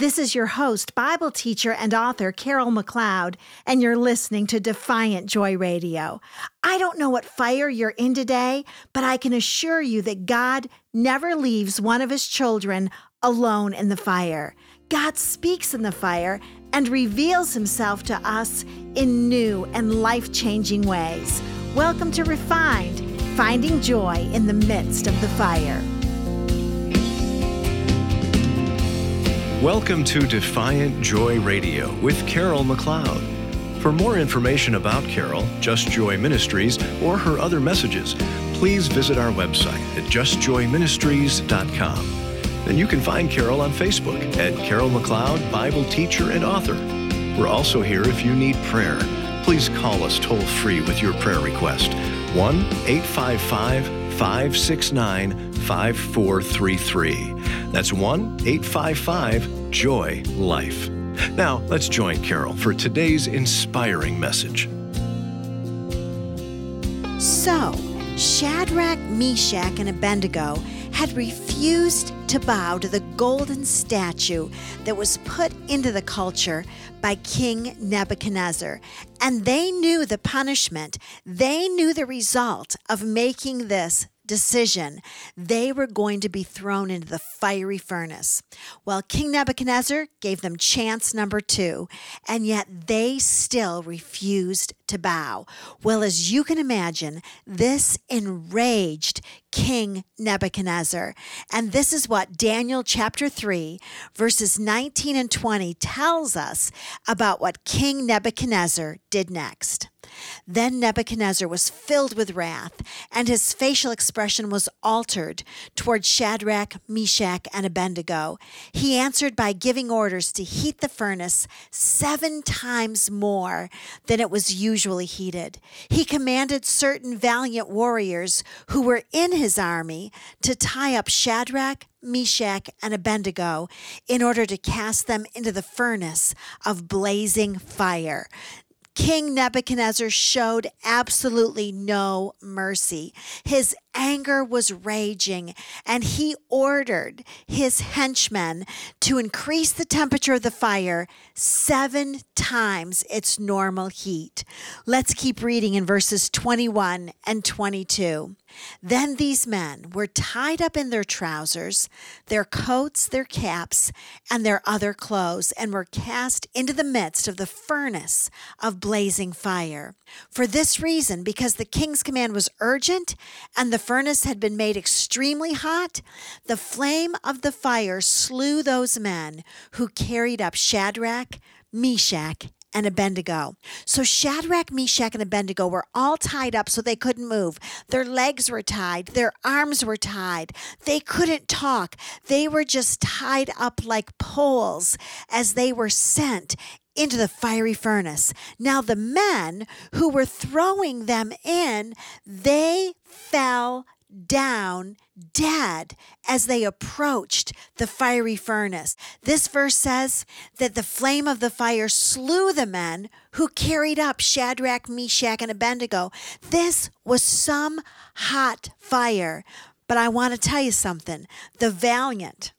This is your host, Bible teacher, and author Carol McLeod, and you're listening to Defiant Joy Radio. I don't know what fire you're in today, but I can assure you that God never leaves one of his children alone in the fire. God speaks in the fire and reveals himself to us in new and life changing ways. Welcome to Refined, finding joy in the midst of the fire. Welcome to Defiant Joy Radio with Carol McLeod. For more information about Carol, Just Joy Ministries, or her other messages, please visit our website at justjoyministries.com. And you can find Carol on Facebook at Carol McLeod, Bible teacher and author. We're also here if you need prayer. Please call us toll free with your prayer request 1 855 569 5433. That's 1 855 Joy Life. Now, let's join Carol for today's inspiring message. So, Shadrach, Meshach, and Abednego had refused to bow to the golden statue that was put into the culture by King Nebuchadnezzar. And they knew the punishment, they knew the result of making this decision, they were going to be thrown into the fiery furnace. Well, King Nebuchadnezzar gave them chance number two, and yet they still refused to bow. Well, as you can imagine, this enraged King Nebuchadnezzar. And this is what Daniel chapter 3, verses 19 and 20 tells us about what King Nebuchadnezzar did next. Then Nebuchadnezzar was filled with wrath, and his facial expression was altered toward Shadrach, Meshach, and Abednego. He answered by giving orders to heat the furnace seven times more than it was usually heated. He commanded certain valiant warriors who were in his army to tie up Shadrach, Meshach, and Abednego in order to cast them into the furnace of blazing fire. King Nebuchadnezzar showed absolutely no mercy. His anger was raging, and he ordered his henchmen to increase the temperature of the fire seven times its normal heat. Let's keep reading in verses 21 and 22. Then these men were tied up in their trousers, their coats, their caps, and their other clothes, and were cast into the midst of the furnace of blazing fire. For this reason, because the king's command was urgent and the furnace had been made extremely hot, the flame of the fire slew those men who carried up Shadrach, Meshach, and Abednego. So Shadrach, Meshach, and Abednego were all tied up so they couldn't move. Their legs were tied, their arms were tied. They couldn't talk. They were just tied up like poles as they were sent into the fiery furnace. Now, the men who were throwing them in, they fell down dead as they approached the fiery furnace. This verse says that the flame of the fire slew the men who carried up Shadrach, Meshach, and Abednego. This was some hot fire. But I want to tell you something the valiant,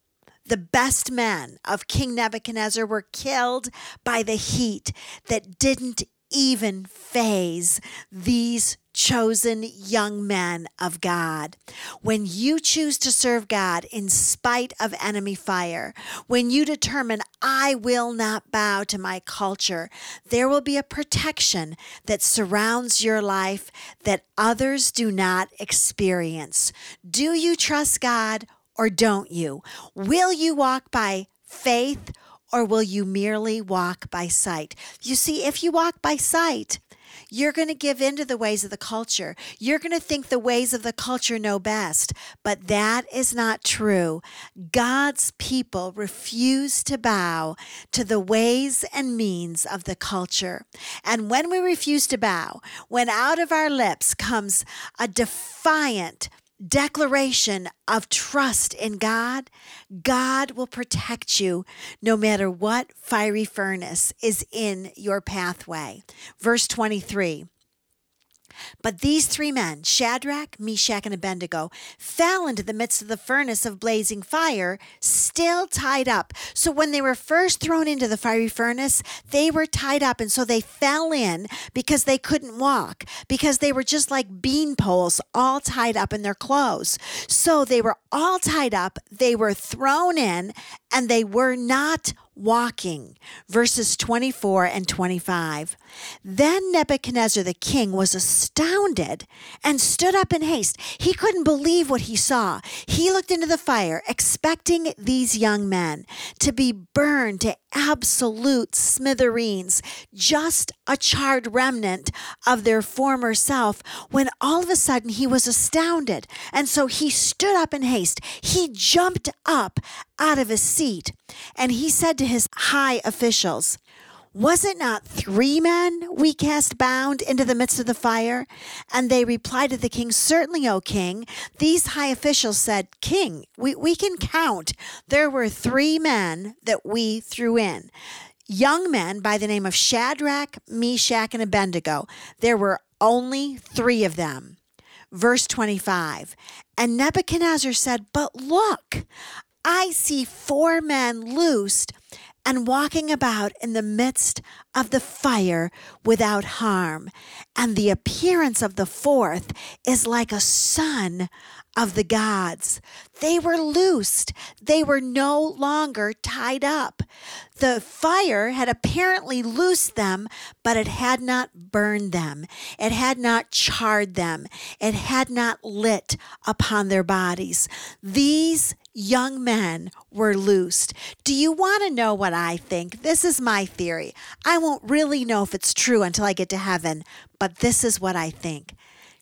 the best men of King Nebuchadnezzar were killed by the heat that didn't even faze these chosen young men of God. When you choose to serve God in spite of enemy fire, when you determine, I will not bow to my culture, there will be a protection that surrounds your life that others do not experience. Do you trust God or don't you? Will you walk by faith or will you merely walk by sight? You see, if you walk by sight, you're going to give in to the ways of the culture. You're going to think the ways of the culture know best. But that is not true. God's people refuse to bow to the ways and means of the culture. And when we refuse to bow, when out of our lips comes a defiant, declaration of trust in God, God will protect you no matter what fiery furnace is in your pathway. Verse 23 But these three men, Shadrach, Meshach, and Abednego, fell into the midst of the furnace of blazing fire, still tied up. So when they were first thrown into the fiery furnace, they were tied up. And so they fell in because they couldn't walk, because they were just like bean poles, all tied up in their clothes. So they were all tied up. They were thrown in, and they were not walking. Verses 24 and 25. Then Nebuchadnezzar the king was astounded and stood up in haste. He couldn't believe what he saw. He looked into the fire, expecting these young men to be burned to absolute smithereens, just a charred remnant of their former self, when all of a sudden he was astounded. And so he stood up in haste. He jumped up out of his seat and he said to his high officials, was it not three men we cast bound into the midst of the fire? And they replied to the king, Certainly, O king. These high officials said, King, we, we can count. There were three men that we threw in. Young men by the name of Shadrach, Meshach, and Abednego. There were only three of them. Verse 25. And Nebuchadnezzar said, But look, I see four men loosed and walking about in the midst of the fire without harm. And the appearance of the fourth is like a son of the gods. They were loosed. They were no longer tied up. The fire had apparently loosed them, but it had not burned them. It had not charred them. It had not lit upon their bodies. These young men were loosed. Do you want to know what I think? This is my theory. I won't really know if it's true until I get to heaven, but this is what I think.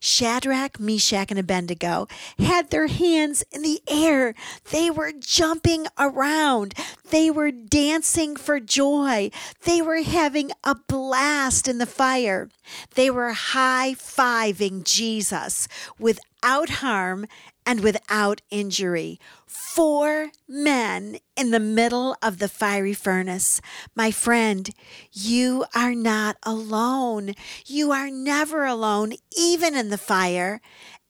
Shadrach, Meshach, and Abednego had their hands in the air. They were jumping around. They were dancing for joy. They were having a blast in the fire. They were high fiving Jesus without harm and without injury. Four men in the middle of the fiery furnace. My friend, you are not alone. You are never alone, even in the fire.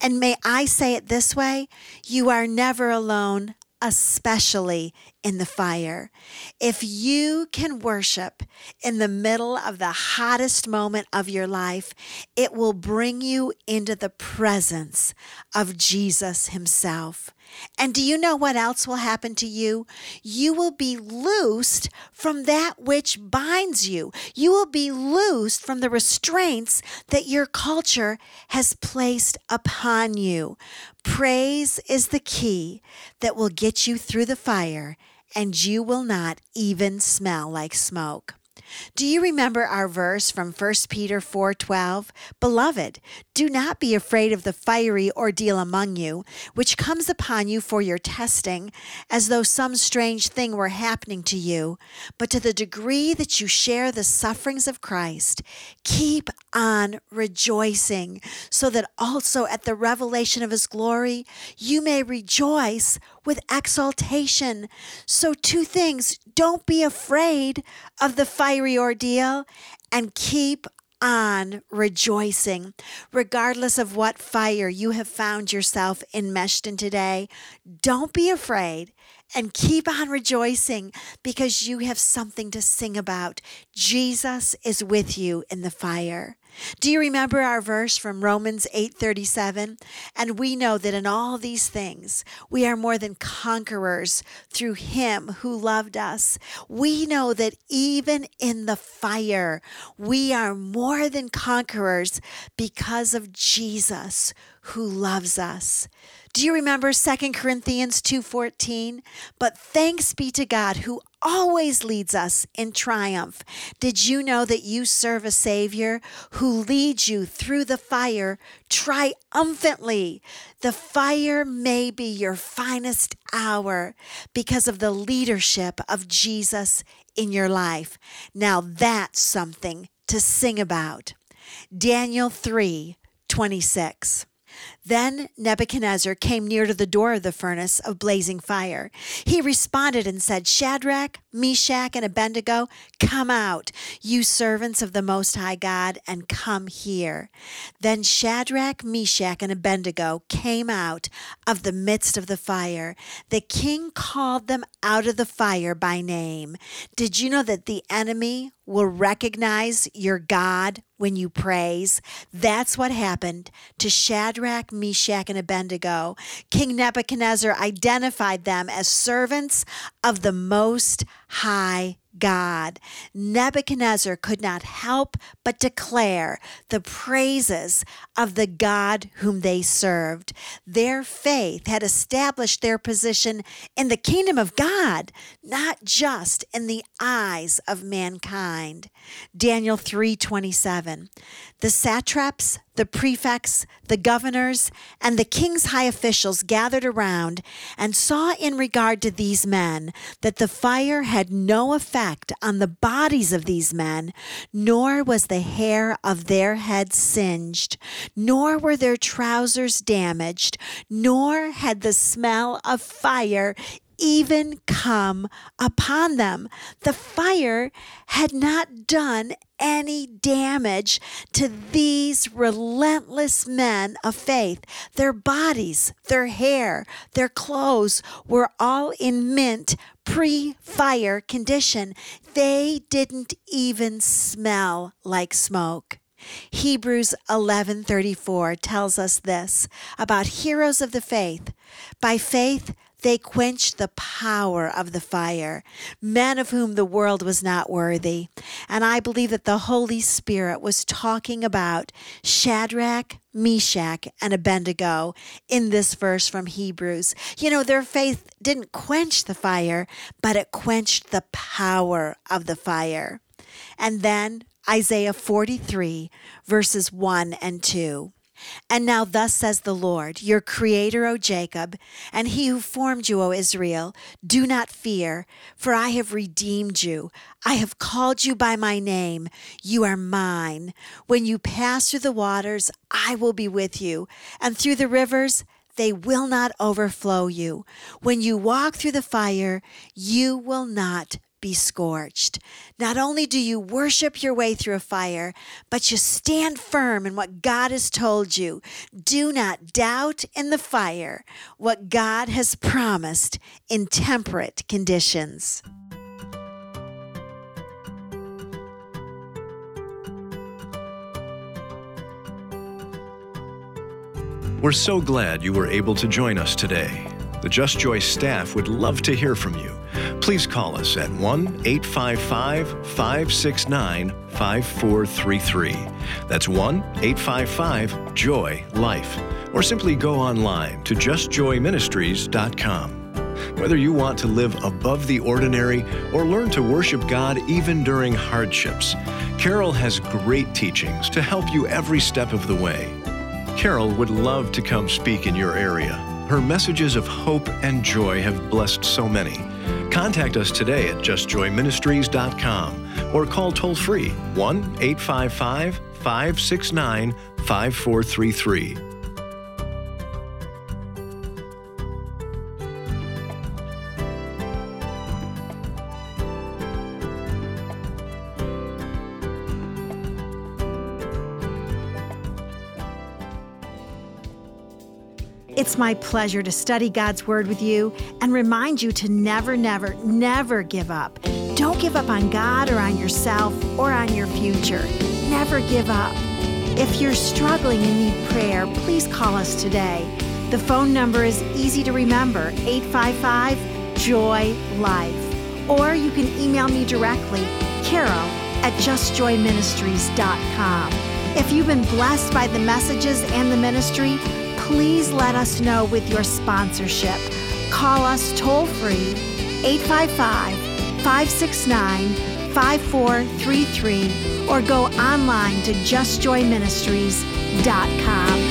And may I say it this way you are never alone, especially in the fire. If you can worship in the middle of the hottest moment of your life, it will bring you into the presence of Jesus Himself. And do you know what else will happen to you? You will be loosed from that which binds you. You will be loosed from the restraints that your culture has placed upon you. Praise is the key that will get you through the fire and you will not even smell like smoke. Do you remember our verse from 1 Peter 4:12? Beloved, do not be afraid of the fiery ordeal among you, which comes upon you for your testing, as though some strange thing were happening to you, but to the degree that you share the sufferings of Christ, keep on rejoicing, so that also at the revelation of his glory you may rejoice with exaltation. So two things, don't be afraid of the fiery ordeal and keep on rejoicing. Regardless of what fire you have found yourself enmeshed in today, don't be afraid and keep on rejoicing because you have something to sing about. Jesus is with you in the fire. Do you remember our verse from Romans 8:37? And we know that in all these things we are more than conquerors through him who loved us. We know that even in the fire we are more than conquerors because of Jesus who loves us. Do you remember 2 Corinthians 2:14? But thanks be to God who always leads us in triumph. Did you know that you serve a savior who leads you through the fire triumphantly? The fire may be your finest hour because of the leadership of Jesus in your life. Now that's something to sing about. Daniel 3 26. Then Nebuchadnezzar came near to the door of the furnace of blazing fire. He responded and said, Shadrach, Meshach, and Abednego, come out, you servants of the Most High God, and come here. Then Shadrach, Meshach, and Abednego came out of the midst of the fire. The king called them out of the fire by name. Did you know that the enemy will recognize your God when you praise. That's what happened to Shadrach, Meshach, and Abednego. King Nebuchadnezzar identified them as servants of the Most High God. Nebuchadnezzar could not help but declare the praises of the God whom they served. Their faith had established their position in the kingdom of God, not just in the eyes of mankind. Daniel 3:27. The satraps, the prefects, the governors, and the king's high officials gathered around and saw in regard to these men that the fire had no effect on the bodies of these men, nor was the hair of their heads singed, nor were their trousers damaged, nor had the smell of fire even come upon them. The fire had not done any damage to these relentless men of faith. Their bodies, their hair, their clothes were all in mint pre fire condition. They didn't even smell like smoke. Hebrews 11:34 tells us this about heroes of the faith. By faith they quenched the power of the fire, men of whom the world was not worthy. And I believe that the Holy Spirit was talking about Shadrach, Meshach, and Abednego in this verse from Hebrews. You know, their faith didn't quench the fire, but it quenched the power of the fire. And then Isaiah 43, verses 1 and 2. And now, thus says the Lord, your creator, O Jacob, and he who formed you, O Israel, do not fear, for I have redeemed you. I have called you by my name. You are mine. When you pass through the waters, I will be with you, and through the rivers, they will not overflow you. When you walk through the fire, you will not be scorched. Not only do you worship your way through a fire, but you stand firm in what God has told you. Do not doubt in the fire what God has promised in temperate conditions. We're so glad you were able to join us today. The Just Joy staff would love to hear from you. Please call us at 1 855 569 5433. That's 1 855 Joy Life. Or simply go online to justjoyministries.com. Whether you want to live above the ordinary or learn to worship God even during hardships, Carol has great teachings to help you every step of the way. Carol would love to come speak in your area. Her messages of hope and joy have blessed so many. Contact us today at justjoyministries.com or call toll free 1 855 569 5433. It's my pleasure to study God's Word with you and remind you to never, never, never give up. Don't give up on God or on yourself or on your future. Never give up. If you're struggling and need prayer, please call us today. The phone number is easy to remember 855 Joy Life. Or you can email me directly, carol at justjoyministries.com. If you've been blessed by the messages and the ministry, please let us know with your sponsorship. Call us toll free 855 569 5433 or go online to justjoyministries.com.